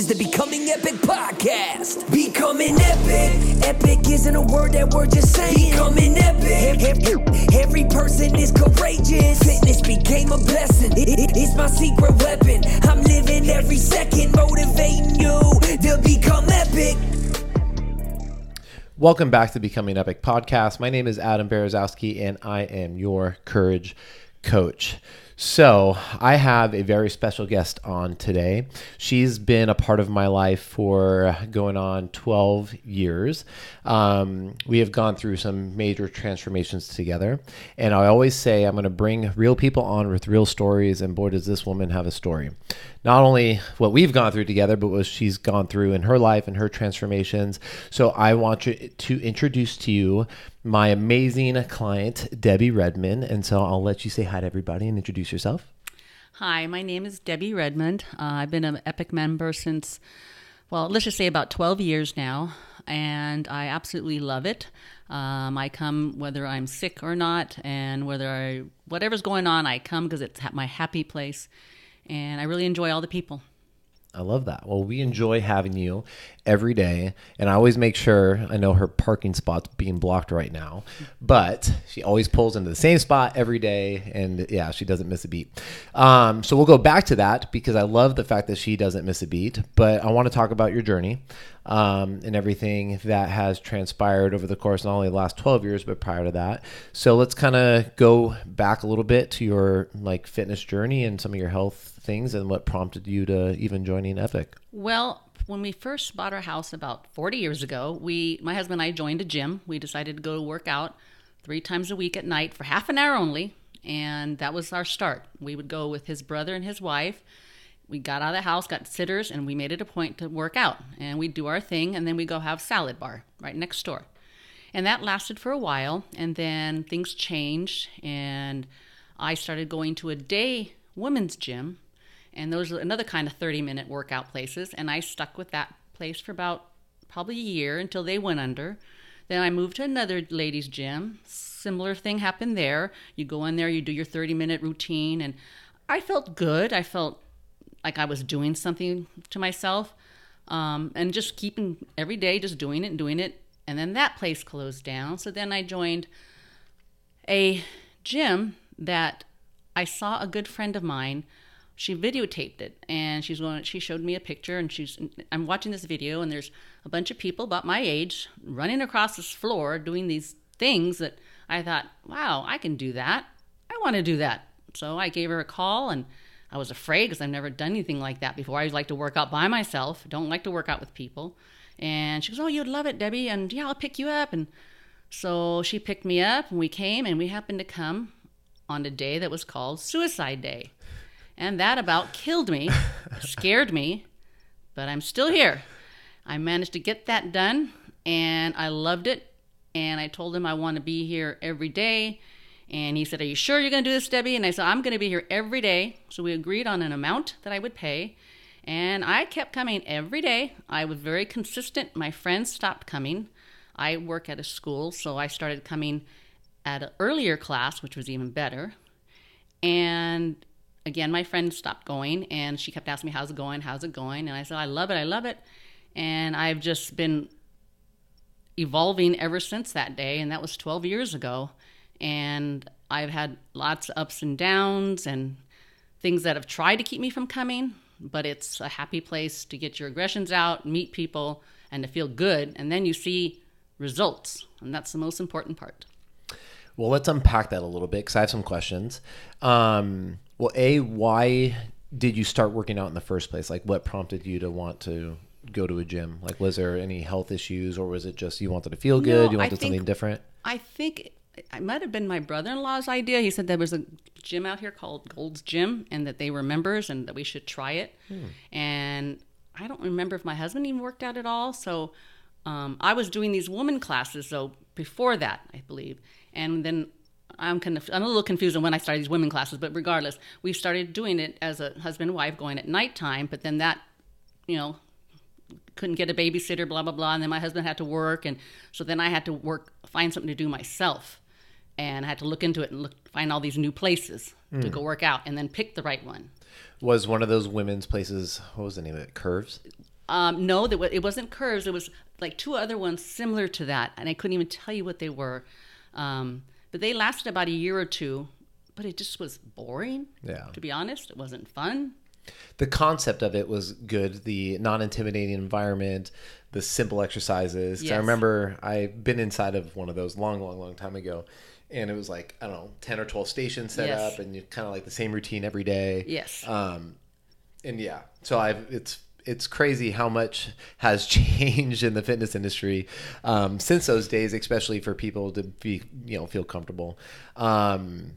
is the Becoming Epic podcast. Becoming epic. Epic isn't a word that we're just saying. Becoming epic. Every, every person is courageous. Fitness became a blessing. It- it- it's my secret weapon. I'm living every second, motivating you to become epic. Welcome back to Becoming Epic podcast. My name is Adam Berezowski, and I am your courage coach. So, I have a very special guest on today. She's been a part of my life for going on 12 years. Um, we have gone through some major transformations together. And I always say I'm going to bring real people on with real stories. And boy, does this woman have a story. Not only what we've gone through together, but what she's gone through in her life and her transformations. So, I want to introduce to you my amazing client, Debbie Redmond. And so I'll let you say hi to everybody and introduce yourself. Hi, my name is Debbie Redmond. Uh, I've been an Epic member since, well, let's just say about 12 years now, and I absolutely love it. Um, I come whether I'm sick or not, and whether I, whatever's going on, I come because it's my happy place, and I really enjoy all the people. I love that. Well, we enjoy having you every day, and I always make sure I know her parking spot's being blocked right now, but she always pulls into the same spot every day, and yeah, she doesn't miss a beat. Um, so we'll go back to that because I love the fact that she doesn't miss a beat. But I want to talk about your journey um, and everything that has transpired over the course not only the last 12 years but prior to that. So let's kind of go back a little bit to your like fitness journey and some of your health things and what prompted you to even joining Epic. Well, when we first bought our house about 40 years ago, we, my husband and I joined a gym. We decided to go to work out three times a week at night for half an hour only. And that was our start. We would go with his brother and his wife. We got out of the house, got sitters, and we made it a point to work out. And we'd do our thing, and then we'd go have salad bar right next door. And that lasted for a while. And then things changed, and I started going to a day women's gym and those are another kind of 30 minute workout places. And i stuck with that place for about probably a year until they went under. Then i moved to another ladies gym. Similar thing happened there. You go in there you do your 30 minute routine. And i felt good. I felt like i was doing something to myself um, and just keeping every day just doing it and doing it. And then that place closed down. So then i joined a gym that i saw a good friend of mine she videotaped it and she's going she showed me a picture and she's i'm watching this video and there's a bunch of people about my age running across this floor doing these things that i thought wow i can do that. I want to do that. So i gave her a call and i was afraid because i've never done anything like that before. I like to work out by myself. Don't like to work out with people. And she goes oh you'd love it debbie and yeah i'll pick you up. And so she picked me up and we came and we happened to come on a day that was called suicide day and that about killed me, scared me, but I'm still here. I managed to get that done and I loved it. And I told him I want to be here every day. And he said, Are you sure you're going to do this, Debbie? And I said, I'm going to be here every day. So we agreed on an amount that I would pay. And I kept coming every day. I was very consistent. My friends stopped coming. I work at a school, so I started coming at an earlier class, which was even better. And again, my friend stopped going and she kept asking me, How's it going? How's it going? And I said, I love it. I love it. And I've just been evolving ever since that day. And that was 12 years ago. And I've had lots of ups and downs and things that have tried to keep me from coming. But it's a happy place to get your aggressions out, meet people, and to feel good. And then you see results. And that's the most important part. Well, let's unpack that a little bit because I have some questions. Um, well, A, why did you start working out in the first place? Like, what prompted you to want to go to a gym? Like, was there any health issues or was it just you wanted to feel good? No, you wanted think- something different? I think it might have been my brother-in-law's idea. He said there was a gym out here called Gold's Gym, and that they were members, and that we should try it. And I don't remember if my husband even worked out at all. So um, I was doing these woman classes though before that, I believe, and then. I'm kind of I'm a little confused on when I started these women classes, but regardless, we started doing it as a husband and wife going at nighttime. But then that, you know, couldn't get a babysitter, blah blah blah, and then my husband had to work, and so then I had to work, find something to do myself, and I had to look into it and look, find all these new places to go work out, and then pick the right one. Was one of those women's places, what was the name of it? Curves? Um, no, that it wasn't curves. It was like two other ones similar to that, and I couldn't even tell you what they were. Um, but they lasted about a year or two, but it just was boring. Yeah. To be honest, it wasn't fun. the concept of it was good the non-intimidating environment the simple exercises 'Cause i remember i've been inside of one of those long long long time ago and it was like i don't know 10 or 12 stations set Yes. up and you kind of like the same routine every day Yes. um and yeah so i've it's it's crazy how much has changed in the fitness industry um, since those days especially for people to be you know feel comfortable. Um,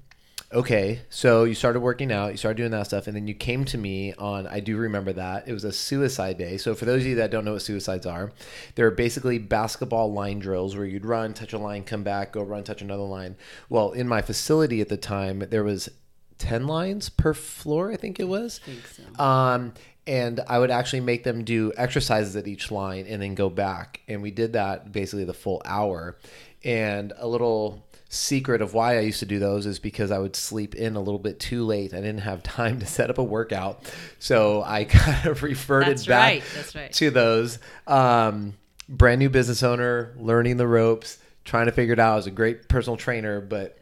okay so you started working out you started doing that stuff and then you came to me on i do remember that it was a suicide day. So for those of you that don't know what suicides are they're basically basketball line drills where you'd run touch a line come back go run touch another line. Well in my facility at the time there was 10 lines per floor i think it was. Think so. um, and I would actually make them do exercises at each line and then go back. And we did that basically the full hour. And a little secret of why I used to do those is because I would sleep in a little bit too late. I didn't have time to set up a workout. So I kind of reverted That's back right, that's right. to those. Um, brand new business owner, learning the ropes, trying to figure it out. I was a great personal trainer, but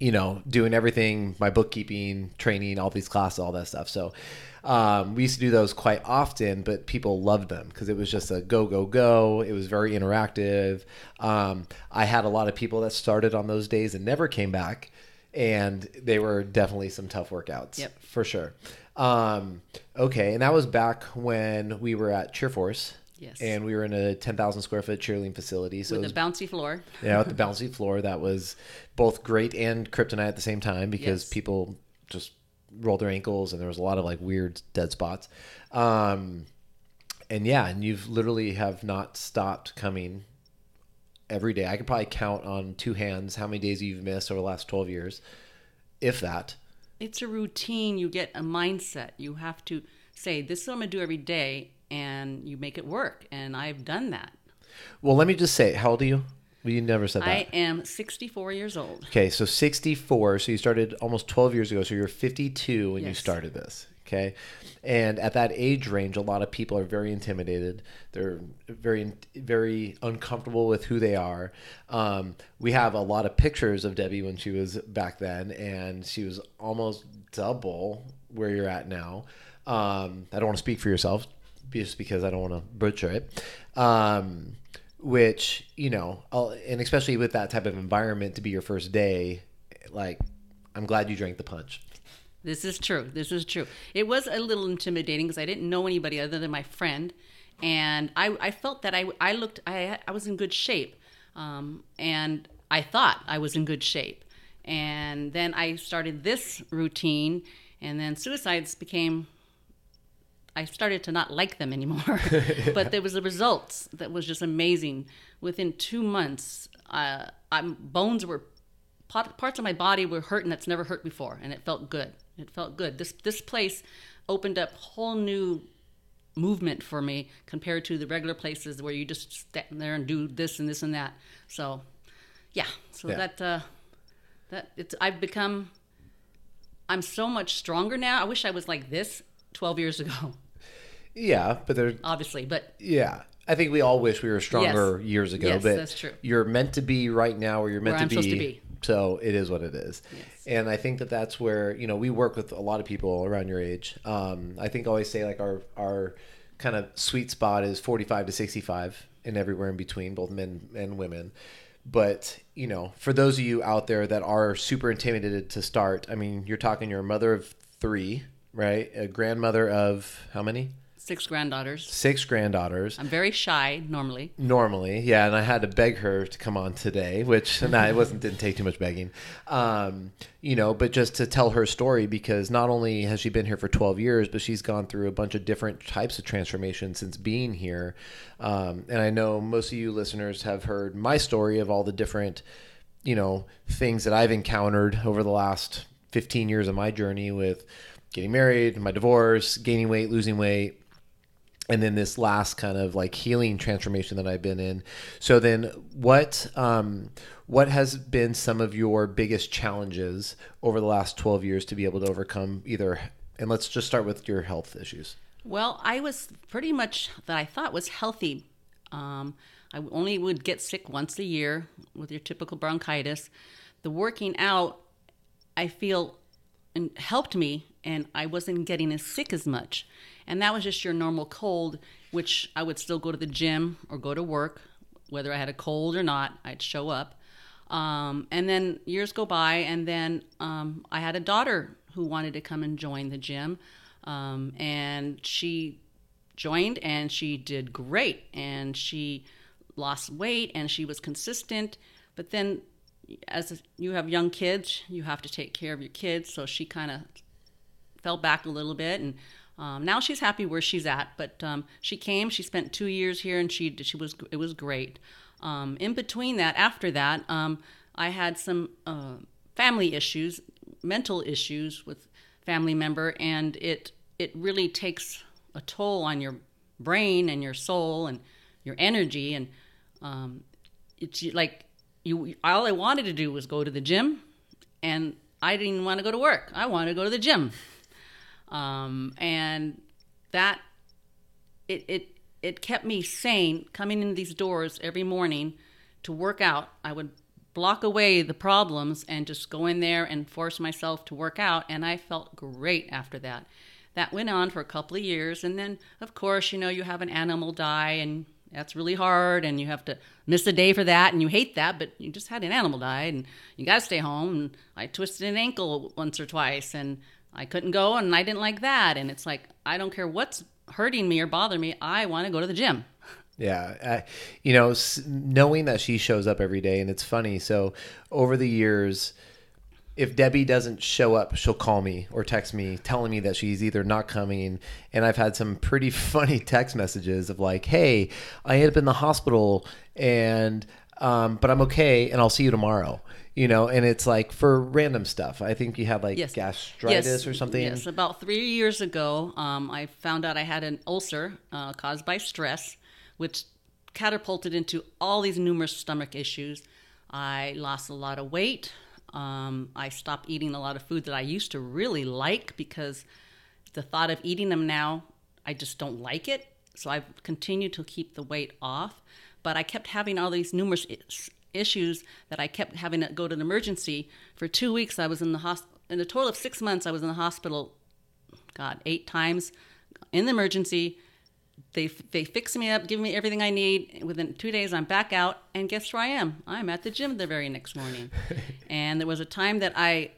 you know, doing everything, my bookkeeping, training, all these classes, all that stuff. So um, we used to do those quite often, but people loved them because it was just a go, go, go. It was very interactive. Um, I had a lot of people that started on those days and never came back. And they were definitely some tough workouts Yep. for sure. Um, okay. And that was back when we were at Cheerforce. Yes. And we were in a 10,000 square foot cheerleading facility. So it With was a bouncy floor. yeah, with the bouncy floor, that was both great and kryptonite at the same time because Yes. people just rolled their ankles and there was a lot of like weird dead spots. Um, and yeah, and you've literally have not stopped coming every day. I could probably count on two hands how many days you've missed over the last 12 years, if that. It's a routine. You get a mindset. You have to say, this is what I'm going to do every day, and you make it work. And I've done that. Well, let me just say, how old are you? Well, you never said that. I am 64 years old. Okay, so 64. So you started almost 12 years ago. So you're 52 when you started this. Okay. And at that age range, a lot of people are very intimidated. They're very, very uncomfortable with who they are. Um, we have a lot of pictures of Debbie when she was back then, and she was almost double where you're at now. Um, I don't want to speak for yourself just because I don't want to butcher it. Um, which you know I'll- and especially with that type of environment to be your first day like i'm glad you drank the punch This is true. This is true. It was a little intimidating because I didn't know anybody other than my friend, and I, I felt that I, I looked I, I was in good shape, um, and I thought I was in good shape, and then I started this routine, and then suicides became. I started to not like them anymore, but there was the results that was just amazing. Within two months, uh, I'm, bones were parts of my body were hurting that's never hurt before, and it felt good. It felt good. This this place opened up whole new movement for me compared to the regular places where you just stand there and do this and this and that. So, yeah. So Yeah. that uh, that it's I've become. I'm so much stronger now. I wish I was like this 12 years ago, yeah but there obviously, but yeah. I think we all wish we were stronger years ago Yes, but that's true. you're meant to be right now where you're meant Where to, be, supposed to be. so it is what it is. Yes. and i think that that's where you know we work with a lot of people around your age. Um, i think I always say like our our kind of sweet spot is 45 to 65 and everywhere in between both men and women. But you know for those of you out there that are super intimidated to start i mean you're talking you're a mother of three right? A grandmother of how many six granddaughters. six granddaughters I'm very shy normally. normally yeah and i had to beg her to come on today which no it wasn't didn't take too much begging um, you know but just to tell her story because not only has she been here for 12 years but she's gone through a bunch of different types of transformation since being here um, and i know most of you listeners have heard my story of all the different you know things that i've encountered over the last 15 years of my journey with getting married my divorce gaining weight losing weight and then this last kind of like healing transformation that I've been in. So then, what um, what has been some of your biggest challenges over the last twelve years to be able to overcome either? And let's just start with your health issues. Well, I was pretty much that I thought was healthy. Um, I only would get sick once a year with your typical bronchitis. The working out, I feel, helped me, and I wasn't getting as sick as much. And that was just your normal cold, which I would still go to the gym or go to work, whether I had a cold or not. I'd show up. Um, and then years go by, and then um, I had a daughter who wanted to come and join the gym, um, and she joined, and she did great, and she lost weight, and she was consistent. But then, as you have young kids, you have to take care of your kids, so she kind of fell back a little bit, and um, now she's happy where she's at. But um, she came, she spent two years here, and she she was it was great. Um, in between that, after that, um, I had some uh, family issues, mental issues with family member, and it it really takes a toll on your brain and your soul and your energy. And um, it's like you all I wanted to do was go to the gym, and I didn't want to go to work. I wanted to go to the gym, um, and that it it it kept me sane coming in these doors every morning to work out. I would block away the problems and just go in there and force myself to work out. And I felt great after that. That went on for a couple of years. And then, of course, you know, you have an animal die and that's really hard and you have to miss a day for that and you hate that but you just had an animal die and you got to stay home and i twisted an ankle once or twice and i couldn't go and i didn't like that and it's like i don't care what's hurting me or bothering me, I want to go to the gym. Yeah, I, you know, knowing that she shows up every day, and it's funny. So over the years, if Debbie doesn't show up, she'll call me or text me telling me that she's either not coming. And I've had some pretty funny text messages of like, "Hey, I ended up in the hospital, and um, but I'm okay, and I'll see you tomorrow." You know, and it's like for random stuff. I think you had like yes. gastritis yes. or something. Yes, about three years ago, um, I found out I had an ulcer uh, caused by stress, which catapulted into all these numerous stomach issues. I lost a lot of weight. Um, I stopped eating a lot of food that I used to really like because the thought of eating them now, I just don't like it. So I've continued to keep the weight off. But I kept having all these numerous issues that I kept having to go to an emergency. For two weeks, I was in the hospital. In a total of six months, I was in the hospital, God, eight times in the emergency. They, they fix me up, give me everything I need. Within two days, I'm back out, and guess where I am? I'm at the gym the very next morning. and there was a time that I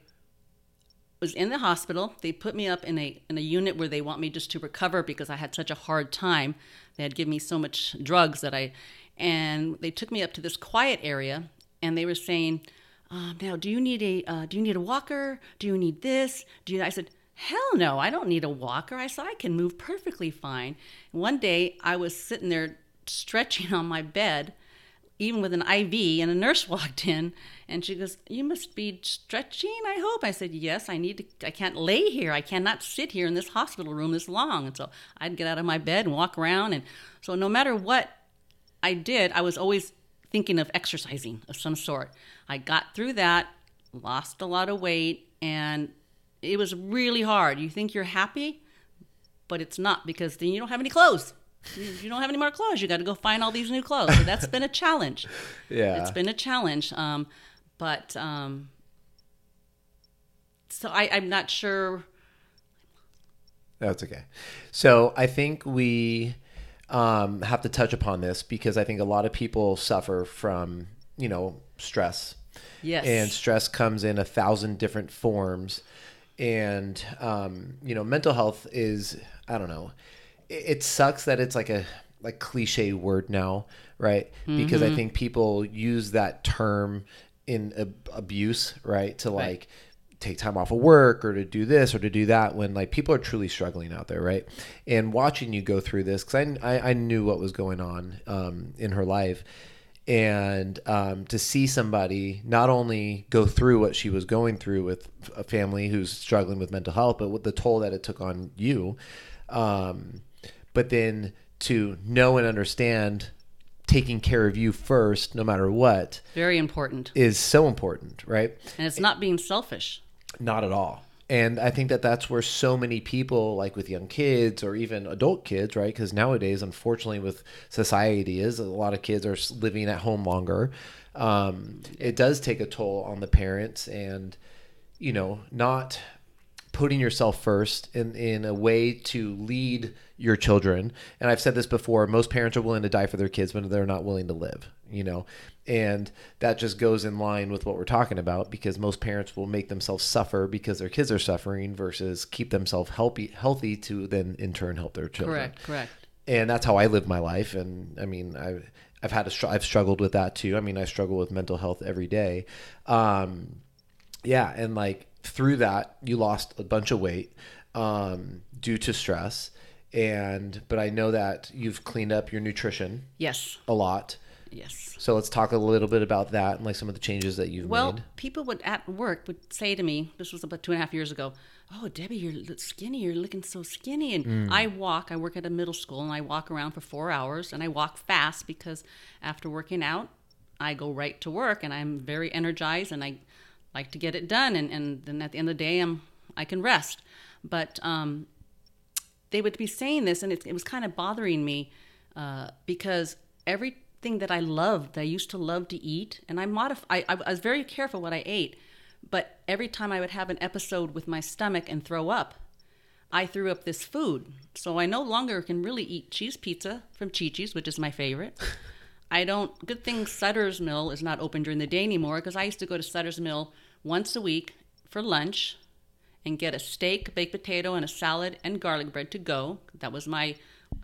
was in the hospital. They put me up in a in a unit where they want me just to recover because I had such a hard time. They had given me so much drugs that I and they took me up to this quiet area and they were saying um, now do you need a uh, do you need a walker? Do you need this? Do you i said hell no i don't need a walker. I said i can move perfectly fine. One day i was sitting there stretching on my bed even with an iv and a nurse walked in and she goes you must be stretching i hope. I said yes i need to i can't lay here. I cannot sit here in this hospital room this long. And so i'd get out of my bed and walk around and so no matter what I did, I was always thinking of exercising of some sort. I got through that, lost a lot of weight, and it was really hard. You think you're happy, but it's not because then you don't have any clothes. You, don't have any more clothes. You got to go find all these new clothes. So that's been a challenge. Yeah, it's been a challenge. Um, but um, so I, I'm not sure. That's okay. So I think we um, have to touch upon this because I think a lot of people suffer from, you know, stress. Yes. And stress comes in a thousand different forms. And, um, you know, mental health is, I don't know, it, it, sucks that it's like a, like cliche word now, right? Mm-hmm. Because I mm-hmm. think people use that term in ab- abuse, right? To like, right take time off of work or to do this or to do that when like people are truly struggling out there right? And watching you go through this because I, I, I, knew what was going on um, in her life. And um, to see somebody not only go through what she was going through with a family who's struggling with mental health but with the toll that it took on you um, but then to know and understand taking care of you first no matter what very important. is so important right? And it's not being selfish not at all. and I think that that's where so many people, like with young kids or even adult kids, right? Because nowadays, unfortunately, with society, is a lot of kids are living at home longer. Um, it does take a toll on the parents, and you know, not putting yourself first in, in a way to lead your children. And I've said this before, most parents are willing to die for their kids when they're not willing to live, you know. And that just goes in line with what we're talking about because most parents will make themselves suffer because their kids are suffering versus keep themselves healthy healthy to then in turn help their children Correct, correct. and that's how I live my life. And I mean, I've I've had a I've struggled with that too. I mean, I struggle with mental health every day. Um, yeah, and like through that, you lost a bunch of weight um, due to stress, and but I know that you've cleaned up your nutrition Yes, a lot. Yes. So let's talk a little bit about that and like some of the changes that you've Well, made. Well, people would at work would say to me, this was about two and a half years ago, "Oh, Debbie, you're skinny. You're looking so skinny." And Mm. I walk. I work at a middle school, and I walk around for four hours, and I walk fast because after working out, I go right to work, and I'm very energized, and I like to get it done, and and then at the end of the day, I'm I can rest. But um, they would be saying this, and it, it was kind of bothering me uh, because everything that I loved, that I used to love to eat, and I modif- I, I was very careful what I ate, but every time I would have an episode with my stomach and throw up, I threw up this food. So I no longer can really eat cheese pizza from Chi-Chi's, which is my favorite. I don't. Good thing Sutter's Mill is not open during the day anymore because I used to go to Sutter's Mill once a week for lunch and get a steak, baked potato, and a salad and garlic bread to go. That was my.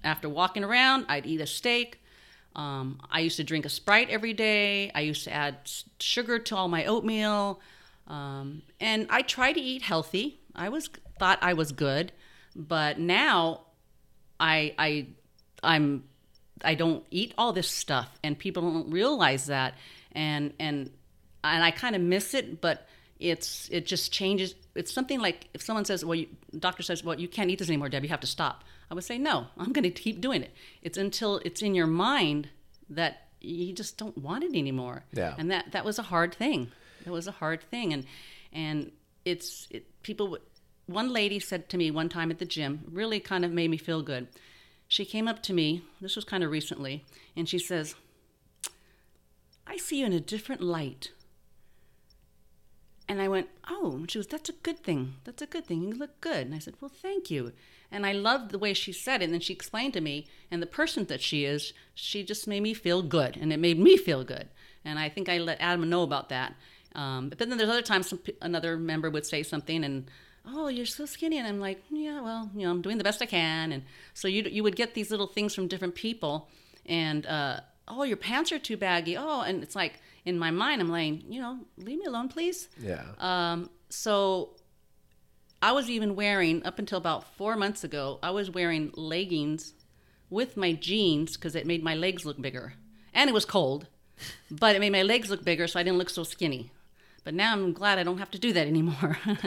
After walking around, I'd eat a steak. Um, I used to drink a Sprite every day. I used to add sugar to all my oatmeal, um, and I try to eat healthy. I was thought I was good, but now I I I'm I don't eat all this stuff, and people don't realize that, and and and I kind of miss it, but it's it just changes. It's something like if someone says, "Well, you, doctor says, well, you can't eat this anymore, Deb. You have to stop." I would say, "No, I'm going to keep doing it." It's until it's in your mind that you just don't want it anymore. Yeah. and that that was a hard thing. It was a hard thing, and and it's it, people. One lady said to me one time at the gym, really kind of made me feel good. She came up to me. This was kind of recently, and she says, "I see you in a different light." And I went, Oh, and she goes, That's a good thing. That's a good thing. You look good. And I said, Well, thank you. And I loved the way she said it. And then she explained to me, and the person that she is, she just made me feel good. And it made me feel good. And I think I let Adam know about that. Um, but then there's other times some, another member would say something and, Oh, you're so skinny. And I'm like, Yeah, well, you know, I'm doing the best I can. And so you, you would get these little things from different people. And, uh, oh, your pants are too baggy. Oh, and it's like in my mind, I'm like, you know, leave me alone, please. Yeah. Um, so I was even wearing up until about four months ago. I was wearing leggings with my jeans because it made my legs look bigger, and it was cold, but it made my legs look bigger, so I didn't look so skinny. But now I'm glad I don't have to do that anymore.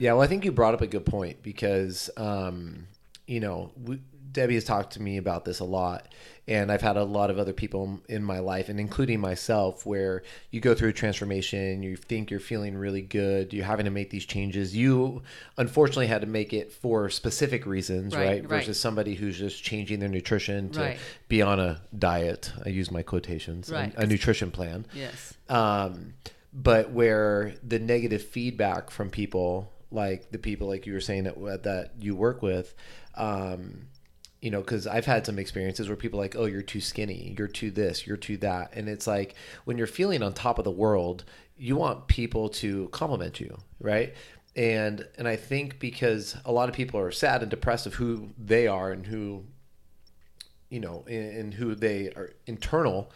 Yeah, well, I think you brought up a good point because, um, you know, we, Debbie has talked to me about this a lot, and I've had a lot of other people in my life, and including myself, where you go through a transformation, you think you're feeling really good, you're having to make these changes. You unfortunately had to make it for specific reasons, Right, right? right. Versus somebody who's just changing their nutrition to Right. be on a diet. I use my quotations, a- a nutrition plan yes. um, but where the negative feedback from people like the people like you were saying that that you work with um, you know because i've had some experiences where people like oh you're too skinny you're too this you're too that and it's like when you're feeling on top of the world you want people to compliment you right? And and i think because a lot of people are sad and depressed of who they are and who you know, and, and who they are internal,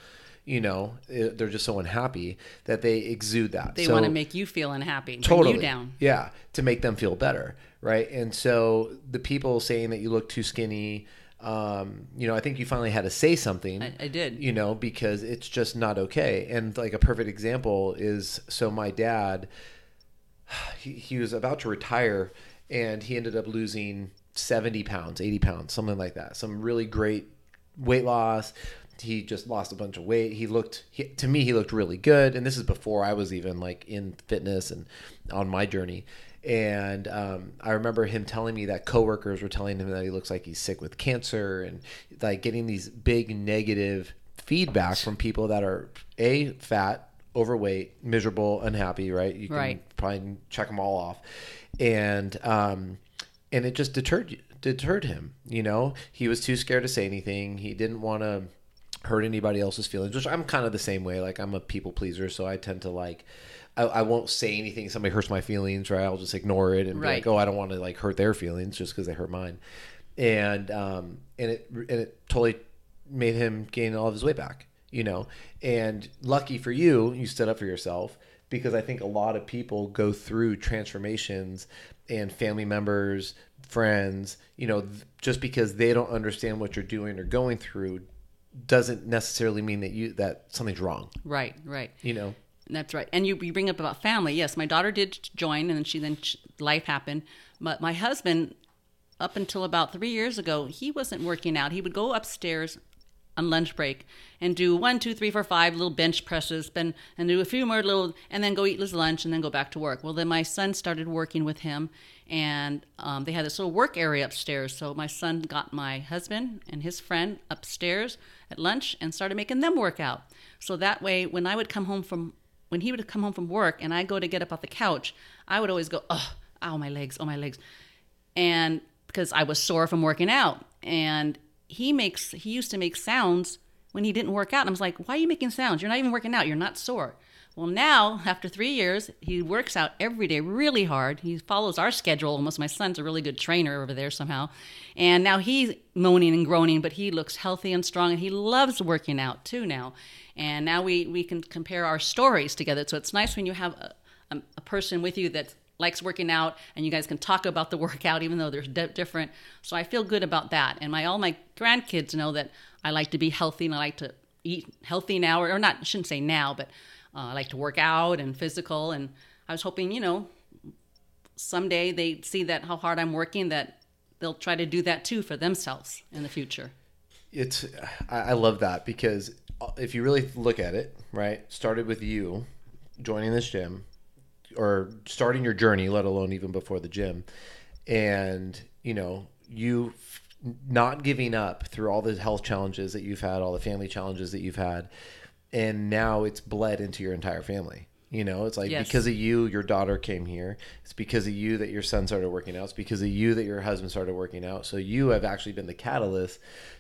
you know, eh, they're just so unhappy that they exude that. They So- want to make you feel unhappy, totally you down. Yeah, to make them feel better, right? And so the people saying that you look too skinny, um, you know, I think you finally had to say something. I, I did. You know, because it's just not okay. And like a perfect example is so my dad, he, he was about to retire and he ended up losing 70 pounds, 80 pounds, something like that. Some really great weight loss. He just lost a bunch of weight. He looked, he, to me, he looked really good. And this is before I was even like in fitness and on my journey. And um, I remember him telling me that coworkers were telling him that he looks like he's sick with cancer, and like getting these big negative feedback from people that are a fat, overweight, miserable, unhappy. Right? You can Right. probably check them all off, and um, and it just deterred deterred him. You know, he was too scared to say anything. He didn't want to hurt anybody else's feelings, which I'm kind of the same way. Like I'm a people pleaser, so I tend to like. I, I won't say anything. if Somebody hurts my feelings, right? I'll just ignore it and be like, "Oh, I don't want to like hurt their feelings just because they hurt mine." And um, and it and it totally made him gain all of his weight back, you know. And lucky for you, you stood up for yourself because I think a lot of people go through transformations and family members, friends, you know, just because they don't understand what you're doing or going through doesn't necessarily mean that you that something's wrong, Right, right. you know. That's right. And you, you bring up about family. Yes, my daughter did join, and then she then life happened. But my husband, up until about three years ago, he wasn't working out. He would go upstairs on lunch break and do one, two, three, four, five little bench presses, and and do a few more little, and then go eat his lunch, and then go back to work. Well, then my son started working with him, and um, they had this little work area upstairs. So my son got my husband and his friend upstairs at lunch and started making them work out. So that way, when I would come home from when he would come home from work and I go to get up off the couch, I would always go, oh, ow, my legs, oh, my legs. And because I was sore from working out. And he makes, he used to make sounds when he didn't work out. And I was like, why are you making sounds? You're not even working out. You're not sore. Well, now, after three years, he works out every day really hard. He follows our schedule almost. My son's a really good trainer over there somehow. And now he's moaning and groaning, but he looks healthy and strong and he loves working out too now. And now we, we can compare our stories together. So it's nice when you have a, a, person with you that likes working out and you guys can talk about the workout even though they're di- different. So I feel good about that. And my all my grandkids know that I like to be healthy and I like to eat healthy now, or, or not, I shouldn't say now, but uh, I like to work out and physical. And I was hoping, you know, someday they see that how hard I'm working that they'll try to do that too for themselves in the future. it's I, I love that because if you really look at it right started with you joining this gym or starting your journey let alone even before the gym and you know you not giving up through all the health challenges that you've had all the family challenges that you've had and now it's bled into your entire family. You know it's like Yes. because of you your daughter came here. It's because of you that your son started working out. It's because of you that your husband started working out. So you have actually been the catalyst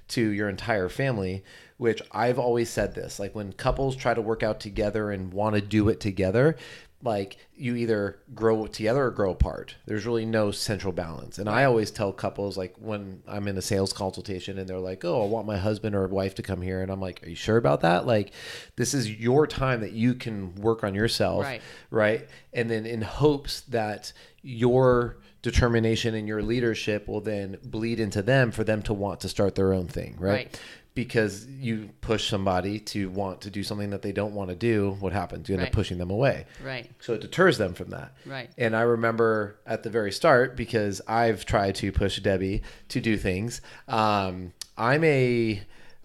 to your entire family which i've always said this like when couples try to work out together and want to do it together like you either grow together or grow apart. There's really no central balance. And i always tell couples like when i'm in a sales consultation and they're like oh i want my husband or wife to come here and i'm like are you sure about that? Like this is your time that you can work on yourself Right. right? And then in hopes that your determination and your leadership will then bleed into them for them to want to start their own thing right, Right. Because you push somebody to want to do something that they don't want to do what happens you end Right. up pushing them away Right. so it deters them from that Right. and i remember at the very start because i've tried to push debbie to do things um, i'm a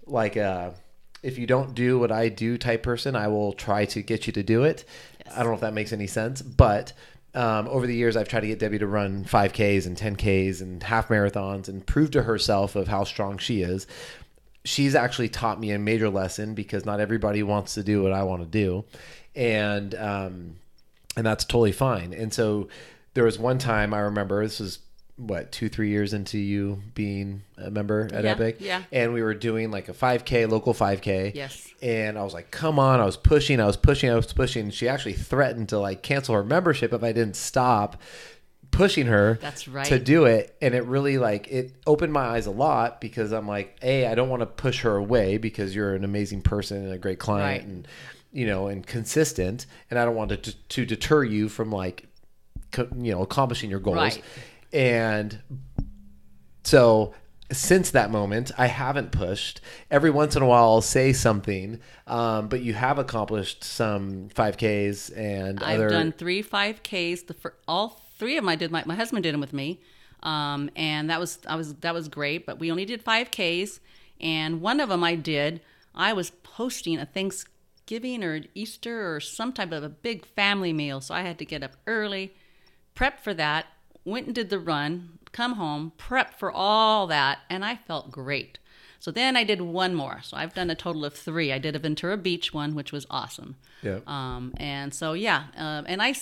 like a if you don't do what i do type person i will try to get you to do it i don't know if that makes any sense but um, over the years i've tried to get debbie to run 5ks and 10ks and half marathons and prove to herself of how strong she is she's actually taught me a major lesson because not everybody wants to do what I want to do, and um, and that's totally fine. And so there was one time I remember this was what two three years into you being a member at Yeah, Epic, yeah. and we were doing like a 5K local 5K, Yes. and I was like, come on, I was pushing, I was pushing, I was pushing. She actually threatened to like cancel her membership if I didn't stop pushing her That's right. to do it and it really like it opened my eyes a lot because i'm like a i don't want to push her away because you're an amazing person and a great client Right. and you know and consistent and i don't want to to deter you from like co- you know accomplishing your goals Right. and so since that moment, I haven't pushed. Every once in a while, I'll say something, um, but you have accomplished some 5Ks and I've other. done three 5Ks. The fir- all three of them I did. My, my husband did them with me, um, and that was I was that was great. But we only did 5Ks, and one of them I did. I was hosting a Thanksgiving or Easter or some type of a big family meal, so I had to get up early, prepped for that, went and did the run, come home, prepped for all that, and I felt great. So then I did one more. So I've done a total of three. I did a Ventura Beach one, which was awesome. Yeah. Um, and so yeah, um, and I,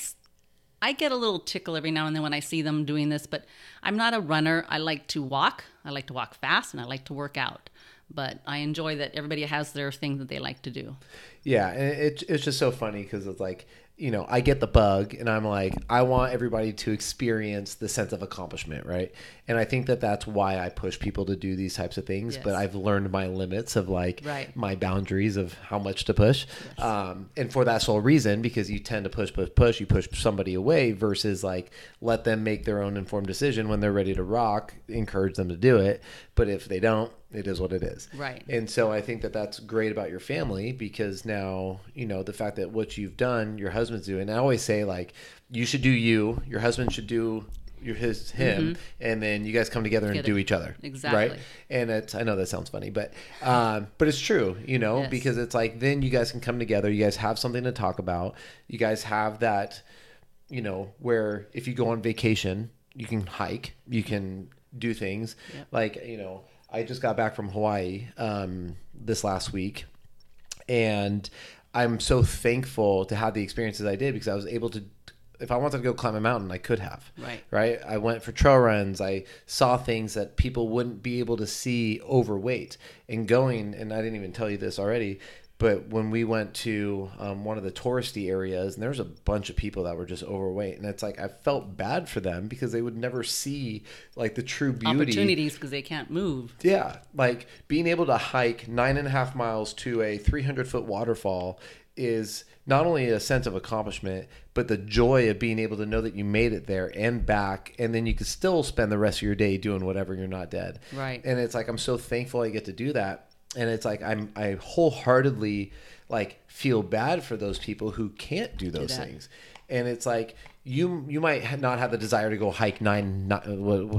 I get a little tickle every now and then when I see them doing this, but I'm not a runner. I like to walk. I like to walk fast, and I like to work out. But I enjoy that everybody has their thing that they like to do. Yeah, it, it's just so funny because it's like you know I get the bug, and I'm like I want everybody to experience the sense of accomplishment, right? And I think that that's why I push people to do these types of things. Yes. But I've learned my limits of like Right. my boundaries of how much to push, um, and for that sole reason, because you tend to push, push, push, you push somebody away versus like let them make their own informed decision when they're ready to rock. Encourage them to do it, but if they don't, it is what it is. Right. And so I think that that's great about your family because now, you know, the fact that what you've done, your husband's doing. I always say like you should do you, your husband should do your his him, and then you guys come together and Mm-hmm. Do each other. exactly Right? And it's I know that sounds funny, but um, but it's true, you know, Yes. because it's like then you guys can come together, you guys have something to talk about. You guys have that you know, where if you go on vacation, you can hike, you can do things. Like, you know, I just got back from Hawaii um, this last week, and I'm so thankful to have the experiences I did because I was able to. If I wanted to go climb a mountain, I could have. Right. Right. I went for trail runs. I saw things that people wouldn't be able to see overweight. And going, and I didn't even tell you this already, but when we went to um, one of the touristy areas, and there was a bunch of people that were just overweight, and it's like I felt bad for them because they would never see like the true beauty. Opportunities because they can't move. Yeah, like being able to hike nine and a half miles to a 300 foot waterfall is not only a sense of accomplishment, but the joy of being able to know that you made it there and back, and then you could still spend the rest of your day doing whatever you're not dead. Right. And it's like I'm so thankful I get to do that, and it's like I'm I wholeheartedly like feel bad for those people who can't do those that. things, and it's like you you might not have the desire to go hike nine, not,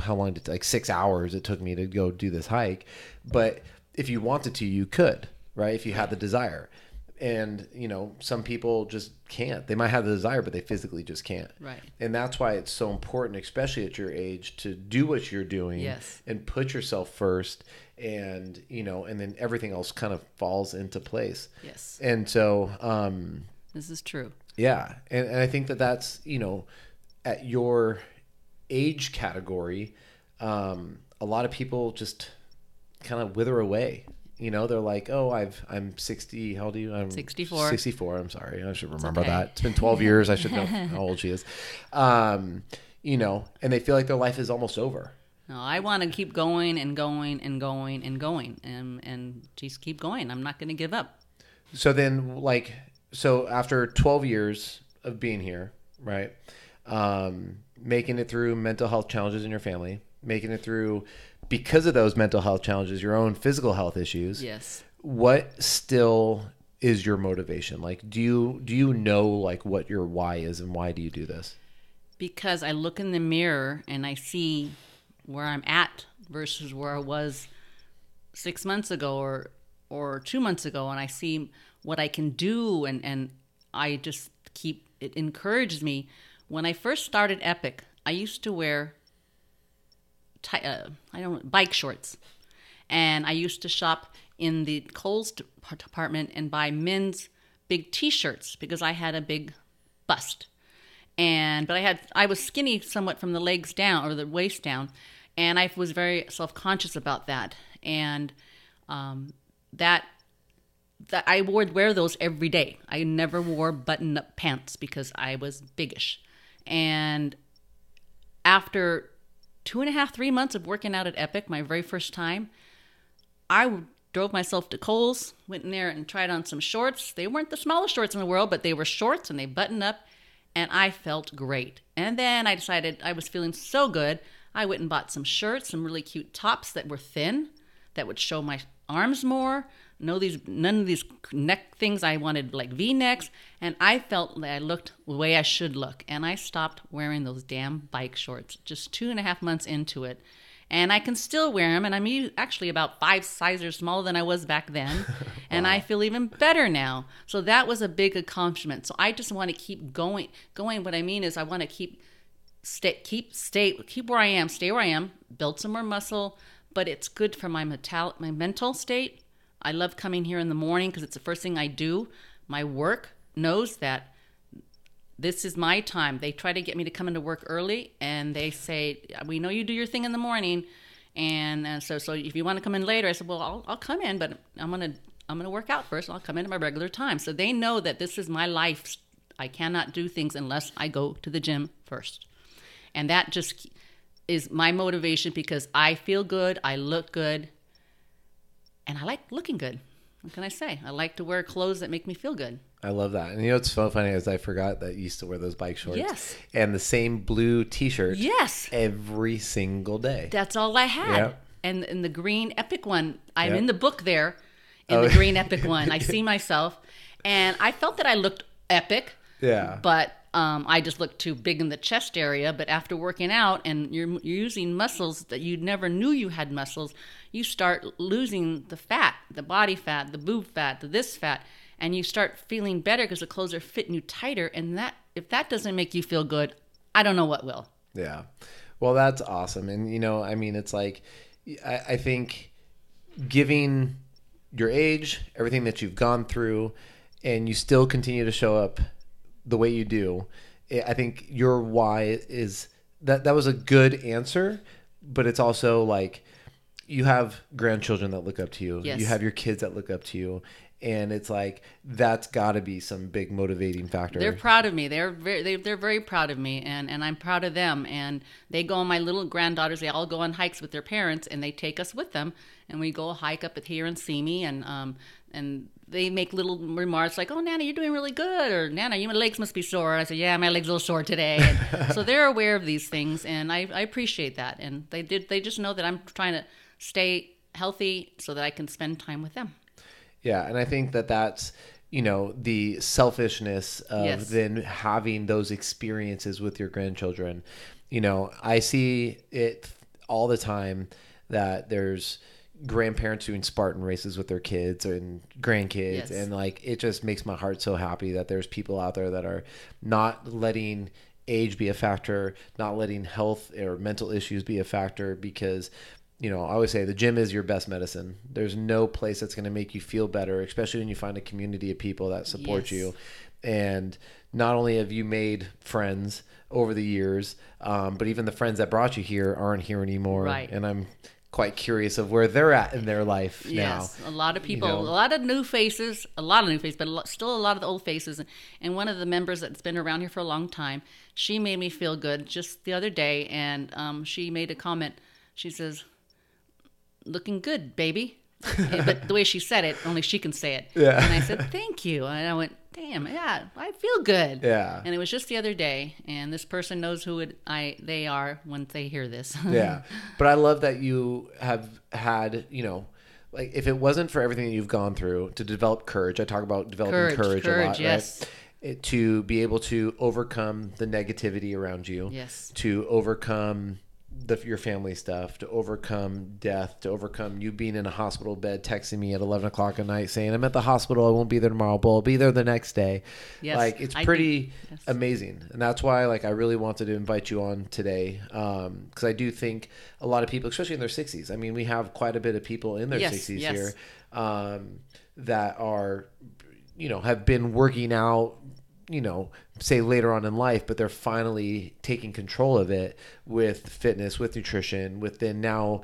how long did it, like six hours it took me to go do this hike, but if you wanted to, you could, right? If you had the desire. And you know, some people just can't. They might have the desire, but they physically just can't. Right. And that's why it's so important, especially at your age, to do what you're doing Yes. and put yourself first and you know and then everything else kind of falls into place Yes. and so um This is true. yeah and, and i think that that's you know at your age category um a lot of people just kind of wither away you know they're like oh i've i'm 60 how old are you i'm 64. 64 i'm sorry i should remember okay. that it's been 12 years i should know how old she is um you know and they feel like their life is almost over No, I want to keep going and going and going and going and and just keep going. I'm not going to give up. So then, like, so after 12 years of being here, right, um, making it through mental health challenges in your family, making it through because of those mental health challenges, your own physical health issues. Yes. What still is your motivation? Like, do you do you know like what your why is and why do you do this? because I look in the mirror and I see where I'm at versus where I was six months ago or or two months ago, and I see what I can do, and and I just keep it encourages me. When I first started Epic, I used to wear ti- uh, I don't bike shorts, and I used to shop in the Kohl's department and buy men's big T-shirts because I had a big bust. And but I had I was skinny somewhat from the legs down or the waist down, and I was very self conscious about that, and um, that that I would wear those every day. I never wore button up pants because I was biggish, and after two and a half three months of working out at Epic, my very first time, I drove myself to Kohl's, went in there and tried on some shorts. They weren't the smallest shorts in the world, but they were shorts and they buttoned up, and I felt great. And then I decided I was feeling so good, I went and bought some shirts, some really cute tops that were thin, that would show my arms more. No, these none of these neck things. I wanted like V necks, and I felt that I looked the way I should look. And I stopped wearing those damn bike shorts just two and a half months into it and I can still wear them. And I'm actually about five sizes smaller than I was back then, and I feel even better now. So that was a big accomplishment. So I just want to keep going. Going. What I mean is, I want to keep stay keep stay keep where I am, stay where I am, build some more muscle, but it's good for my mental my mental state. I love coming here in the morning because it's the first thing I do. My work knows that this is my time. They try to get me to come into work early, and they say, "We know you do your thing in the morning, and uh, so so if you want to come in later," I said, "Well, I'll, I'll come in, but I'm gonna I'm gonna work out first. I'll come in at my regular time." So they know that this is my life. I cannot do things unless I go to the gym first, and that just is my motivation because I feel good, I look good, and I like looking good. What can I say? I like to wear clothes that make me feel good. I love that. And you know what's so funny is I forgot that you used to wear those bike shorts. Yes. And the same blue T-shirt. Yes. Every single day. That's all I had. Yep. And in the green epic one, I'm Yep. in the book there, in Oh. the green epic one. I see myself, and I felt that I looked epic. Yeah. But um, I just looked too big in the chest area. But after working out and you're, you're using muscles that you never knew you had muscles, you start losing the fat, the body fat, the boob fat, the this fat, and you start feeling better because the clothes are fitting you tighter. And that if that doesn't make you feel good, I don't know what will. Yeah. Well, that's awesome. And, you know, I mean, it's like, I, I think giving your age, everything that you've gone through, and you still continue to show up the way you do, I think your why is that that was a good answer, but it's also like you have grandchildren that look up to you. Yes. You have your kids that look up to you. And it's like that's got to be some big motivating factor. They're proud of me. They're very, they, they're very proud of me, and, and I'm proud of them. And they go on my little granddaughters. They all go on hikes with their parents, and they take us with them, and we go hike up at here and see me, and um and they make little remarks like, "Oh, Nana, you're doing really good," or "Nana, your legs must be sore." I said, "Yeah, my legs are a little sore today." And so they're aware of these things, and I, I appreciate that. And they did. They just know that I'm trying to stay healthy so that I can spend time with them. Yeah, and I think that that's you know the selfishness of Yes. then having those experiences with your grandchildren. You know, I see it all the time that there's grandparents doing Spartan races with their kids and grandkids Yes. and like it just makes my heart so happy that there's people out there that are not letting age be a factor, not letting health or mental issues be a factor because you know, I always say the gym is your best medicine. There's no place that's going to make you feel better, especially when you find a community of people that support Yes. you. And not only have you made friends over the years, um, but even the friends that brought you here aren't here anymore. Right. And I'm quite curious of where they're at in their life now. Yes, a lot of people, know. a lot of new faces, a lot of new faces, but a lot, still a lot of the old faces. And one of the members that's been around here for a long time, she made me feel good just the other day, and um, she made a comment. She says, "Looking good, baby," but the way she said it, only she can say it. Yeah. And I said, "Thank you," and I went, "Damn, yeah, I feel good." Yeah. And it was just the other day, and this person knows who it, I they are when they hear this. yeah but i love that you have had you know like if it wasn't for everything that you've gone through to develop courage i talk about developing Courage, courage, a lot yes. right it, to be able to overcome the negativity around you Yes. to overcome the, your family stuff to overcome death to overcome you being in a hospital bed texting me at 11 o'clock at night saying i'm at the hospital i won't be there tomorrow but i'll be there the next day Yes, like it's pretty. Yes. amazing and that's why like i really wanted to invite you on today because i do think a lot of people especially in their 60s i mean we have quite a bit of people in their 60s yes. here um, that are you know have been working out you know say later on in life but they're finally taking control of it with fitness with nutrition with then now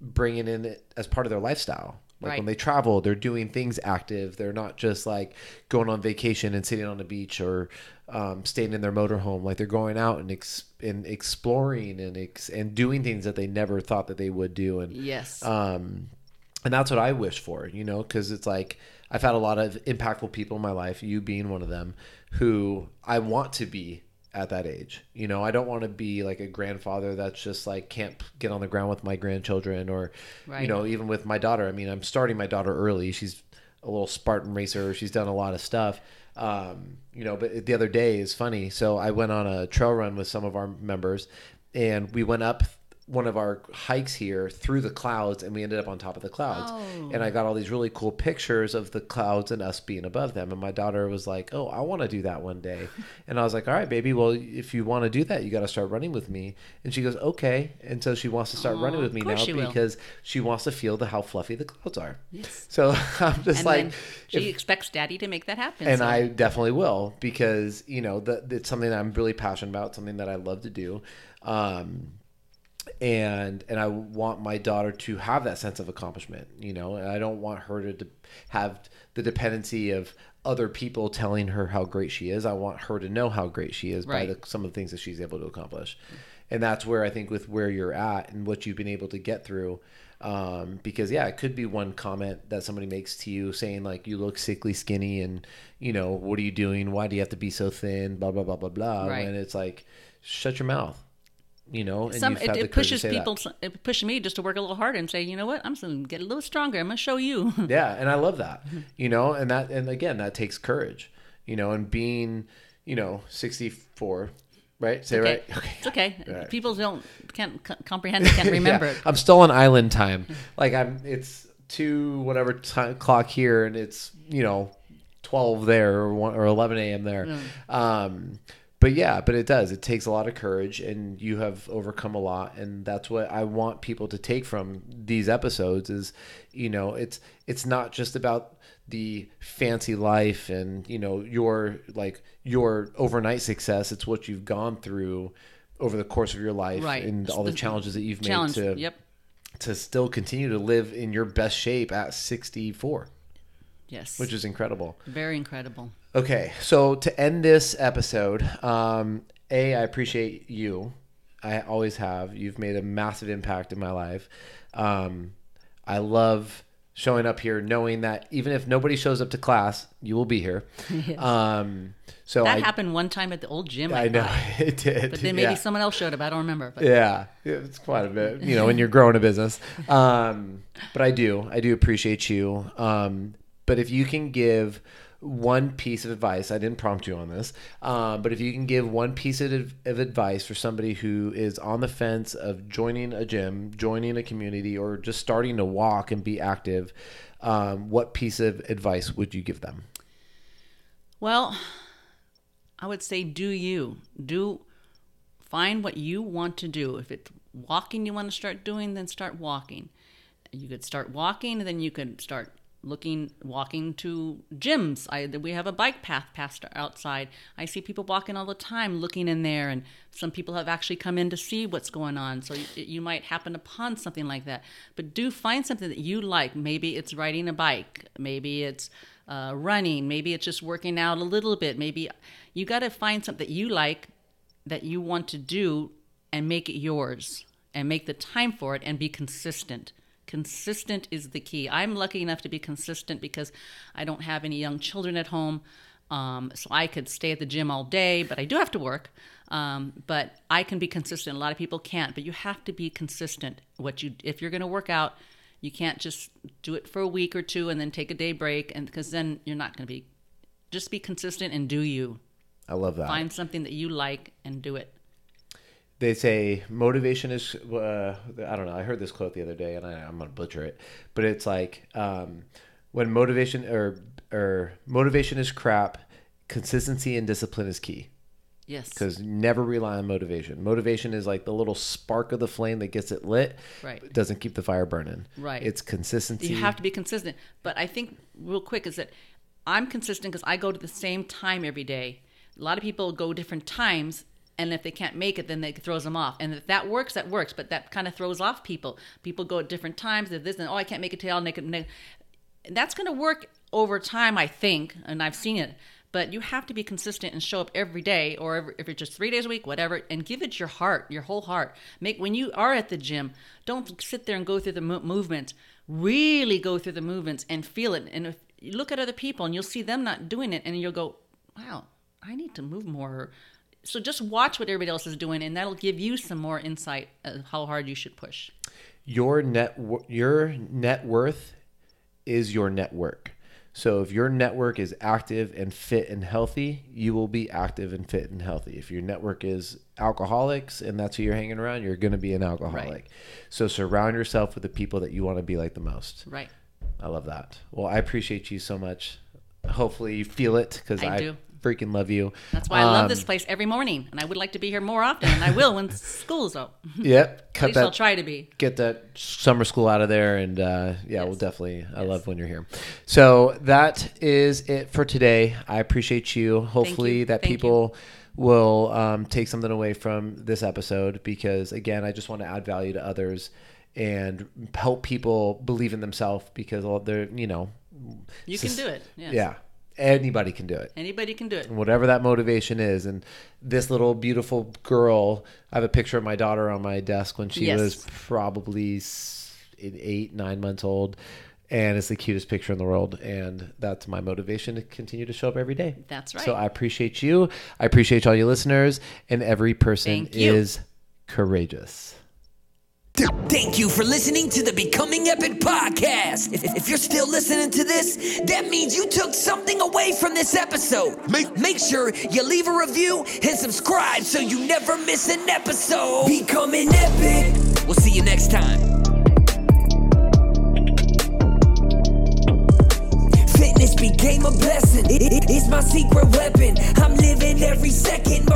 bringing in it as part of their lifestyle like Right. when they travel they're doing things active they're not just like going on vacation and sitting on the beach or um, staying in their motorhome like they're going out and, ex- and exploring and ex- and doing things that they never thought that they would do and yes. um, and that's what I wish for, you know, because it's like I've had a lot of impactful people in my life, you being one of them, who I want to be at that age. You know, I don't want to be like a grandfather that's just like can't get on the ground with my grandchildren or, you know, even with my daughter. I mean, I'm starting my daughter early. She's a little Spartan racer. She's done a lot of stuff. Um, you know, but the other day is funny. So I went on a trail run with some of our members and we went up one of our hikes here through the clouds and we ended up on top of the clouds Oh. and i got all these really cool pictures of the clouds and us being above them and my daughter was like oh i want to do that one day and i was like all right baby well if you want to do that you got to start running with me and she goes okay and so she wants to start running with me now she will. because she wants to feel the how fluffy the clouds are Yes. so i'm just And like she if- expects daddy to make that happen. and so- I definitely will because you know that it's something that I'm really passionate about, something that I love to do, um, and and I want my daughter to have that sense of accomplishment. You know, and I don't want her to de- have the dependency of other people telling her how great she is. I want her to know how great she is by the, some of the things that she's able to accomplish, and that's where I think with where you're at and what you've been able to get through. Um, because yeah, it could be one comment that somebody makes to you saying like you look sickly skinny and you know what are you doing? Why do you have to be so thin? Blah blah blah blah blah. Right. And it's like shut your mouth, you know. And some it, it to pushes say that. people it pushes me just to work a little harder and say you know what? I'm gonna get a little stronger. I'm gonna show you. Yeah and i love that you know and that and again that takes courage you know and being you know 64 right? Say okay. right? Okay. It's okay. Right. people don't can't c- comprehend can't remember Yeah, it i'm still on island time. Like i'm it's two whatever time clock here and it's you know 12 there or, 1, or 11 a.m there. Um but yeah but it does. It takes a lot of courage and you have overcome a lot and that's what i want people to take from these episodes is you know it's it's not just about the fancy life and you know your like your overnight success. It's what you've gone through over the course of your life Right. and all the The challenges that you've challenge. made to yep. to still continue to live in your best shape at 64 yes. Which is incredible. Very incredible okay so to end this episode um a i appreciate you i always have you've made a massive impact in my life um i love showing up here knowing that even if nobody shows up to class you will be here um so that i happened one time at the old gym i know thought. it did but then maybe yeah. someone else showed up i don't remember but Yeah, it's quite a bit, you know, when you're growing a business. Um, but I do, I do appreciate you. Um, but if you can give one piece of advice, I didn't prompt you on this, um, but if you can give one piece of, of advice for somebody who is on the fence of joining a gym, joining a community, or just starting to walk and be active, um, what piece of advice would you give them? Well, I would say do you. Do find what you want to do. If it's walking you want to start doing, then start walking. You could start walking and then you could start looking walking to gyms. I we have a bike path past outside. I see people walking all the time looking in there and some people have actually come in to see what's going on. So you, you might happen upon something like that. But do find something that you like. Maybe it's riding a bike, maybe it's uh, running, maybe it's just working out a little bit. Maybe you got to find something that you like that you want to do and make it yours and make the time for it and be consistent. Consistent is the key. I'm lucky enough to be consistent because I don't have any young children at home. Um, so I could stay at the gym all day, but I do have to work. Um, but I can be consistent. A lot of people can't, but you have to be consistent. What you if you're going to work out, you can't just do it for a week or two and then take a day break, and because then you're not going to be. Just be consistent and do you. I love that. Find something that you like and do it. They say motivation is uh, i don't know i heard this quote the other day and I, i'm gonna butcher it but it's like um, when motivation or or motivation is crap consistency and discipline is key Yes. because never rely on motivation motivation is like the little spark of the flame that gets it lit Right. but doesn't keep the fire burning Right. it's consistency You have to be consistent. But I think real quick is that I'm consistent because I go to the same time every day. A lot of people go different times, and if they can't make it, then it throws them off. And if that works, that works. But that kind of throws off people. People go at different times. If this and oh, I can't make it today, I'll make it. That's going to work over time, I think, and I've seen it. But you have to be consistent and show up every day, or every, if it's just three days a week, whatever, and give it your heart, your whole heart. Make when you are at the gym, don't sit there and go through the mo- movements. Really go through the movements and feel it. And if you look at other people, and you'll see them not doing it, and you'll go, "Wow, I need to move more." So just watch what everybody else is doing, and that'll give you some more insight of how hard you should push. your net your net worth is your network. So if your network is active and fit and healthy, you will be active and fit and healthy. If your network is alcoholics and that's who you're hanging around, you're going to be an alcoholic. Right. So surround yourself with the people that you want to be like the most. Right. I love that. Well, I appreciate you so much. Hopefully you feel it because I I, do. Freaking love you. That's why I love Um, this place every morning, and I would like to be here more often, and I will when school's out. Yep. At Cut least I'll try to be. Get that summer school out of there, and uh, yeah, we'll definitely. I love when you're here. So that is it for today. I appreciate you. Hopefully you. that Thank you. people will um, take something away from this episode because again, I just want to add value to others and help people believe in themselves because all they're you know. You can do it. Yes. Yeah, anybody can do it. Anybody can do it. whatever that motivation is. And this little beautiful girl, I have a picture of my daughter on my desk when she Yes. was probably eight, nine months old. And it's the cutest picture in the world. And that's my motivation to continue to show up every day. That's right. So I appreciate you. I appreciate all you listeners. And every person Thank you. is courageous. Thank you for listening to the Becoming Epic podcast. If, if you're still listening to this, that means you took something away from this episode. Make, make sure you leave a review and subscribe so you never miss an episode. Becoming Epic. We'll see you next time. Fitness became a blessing. It- it- it's my secret weapon. I'm living every second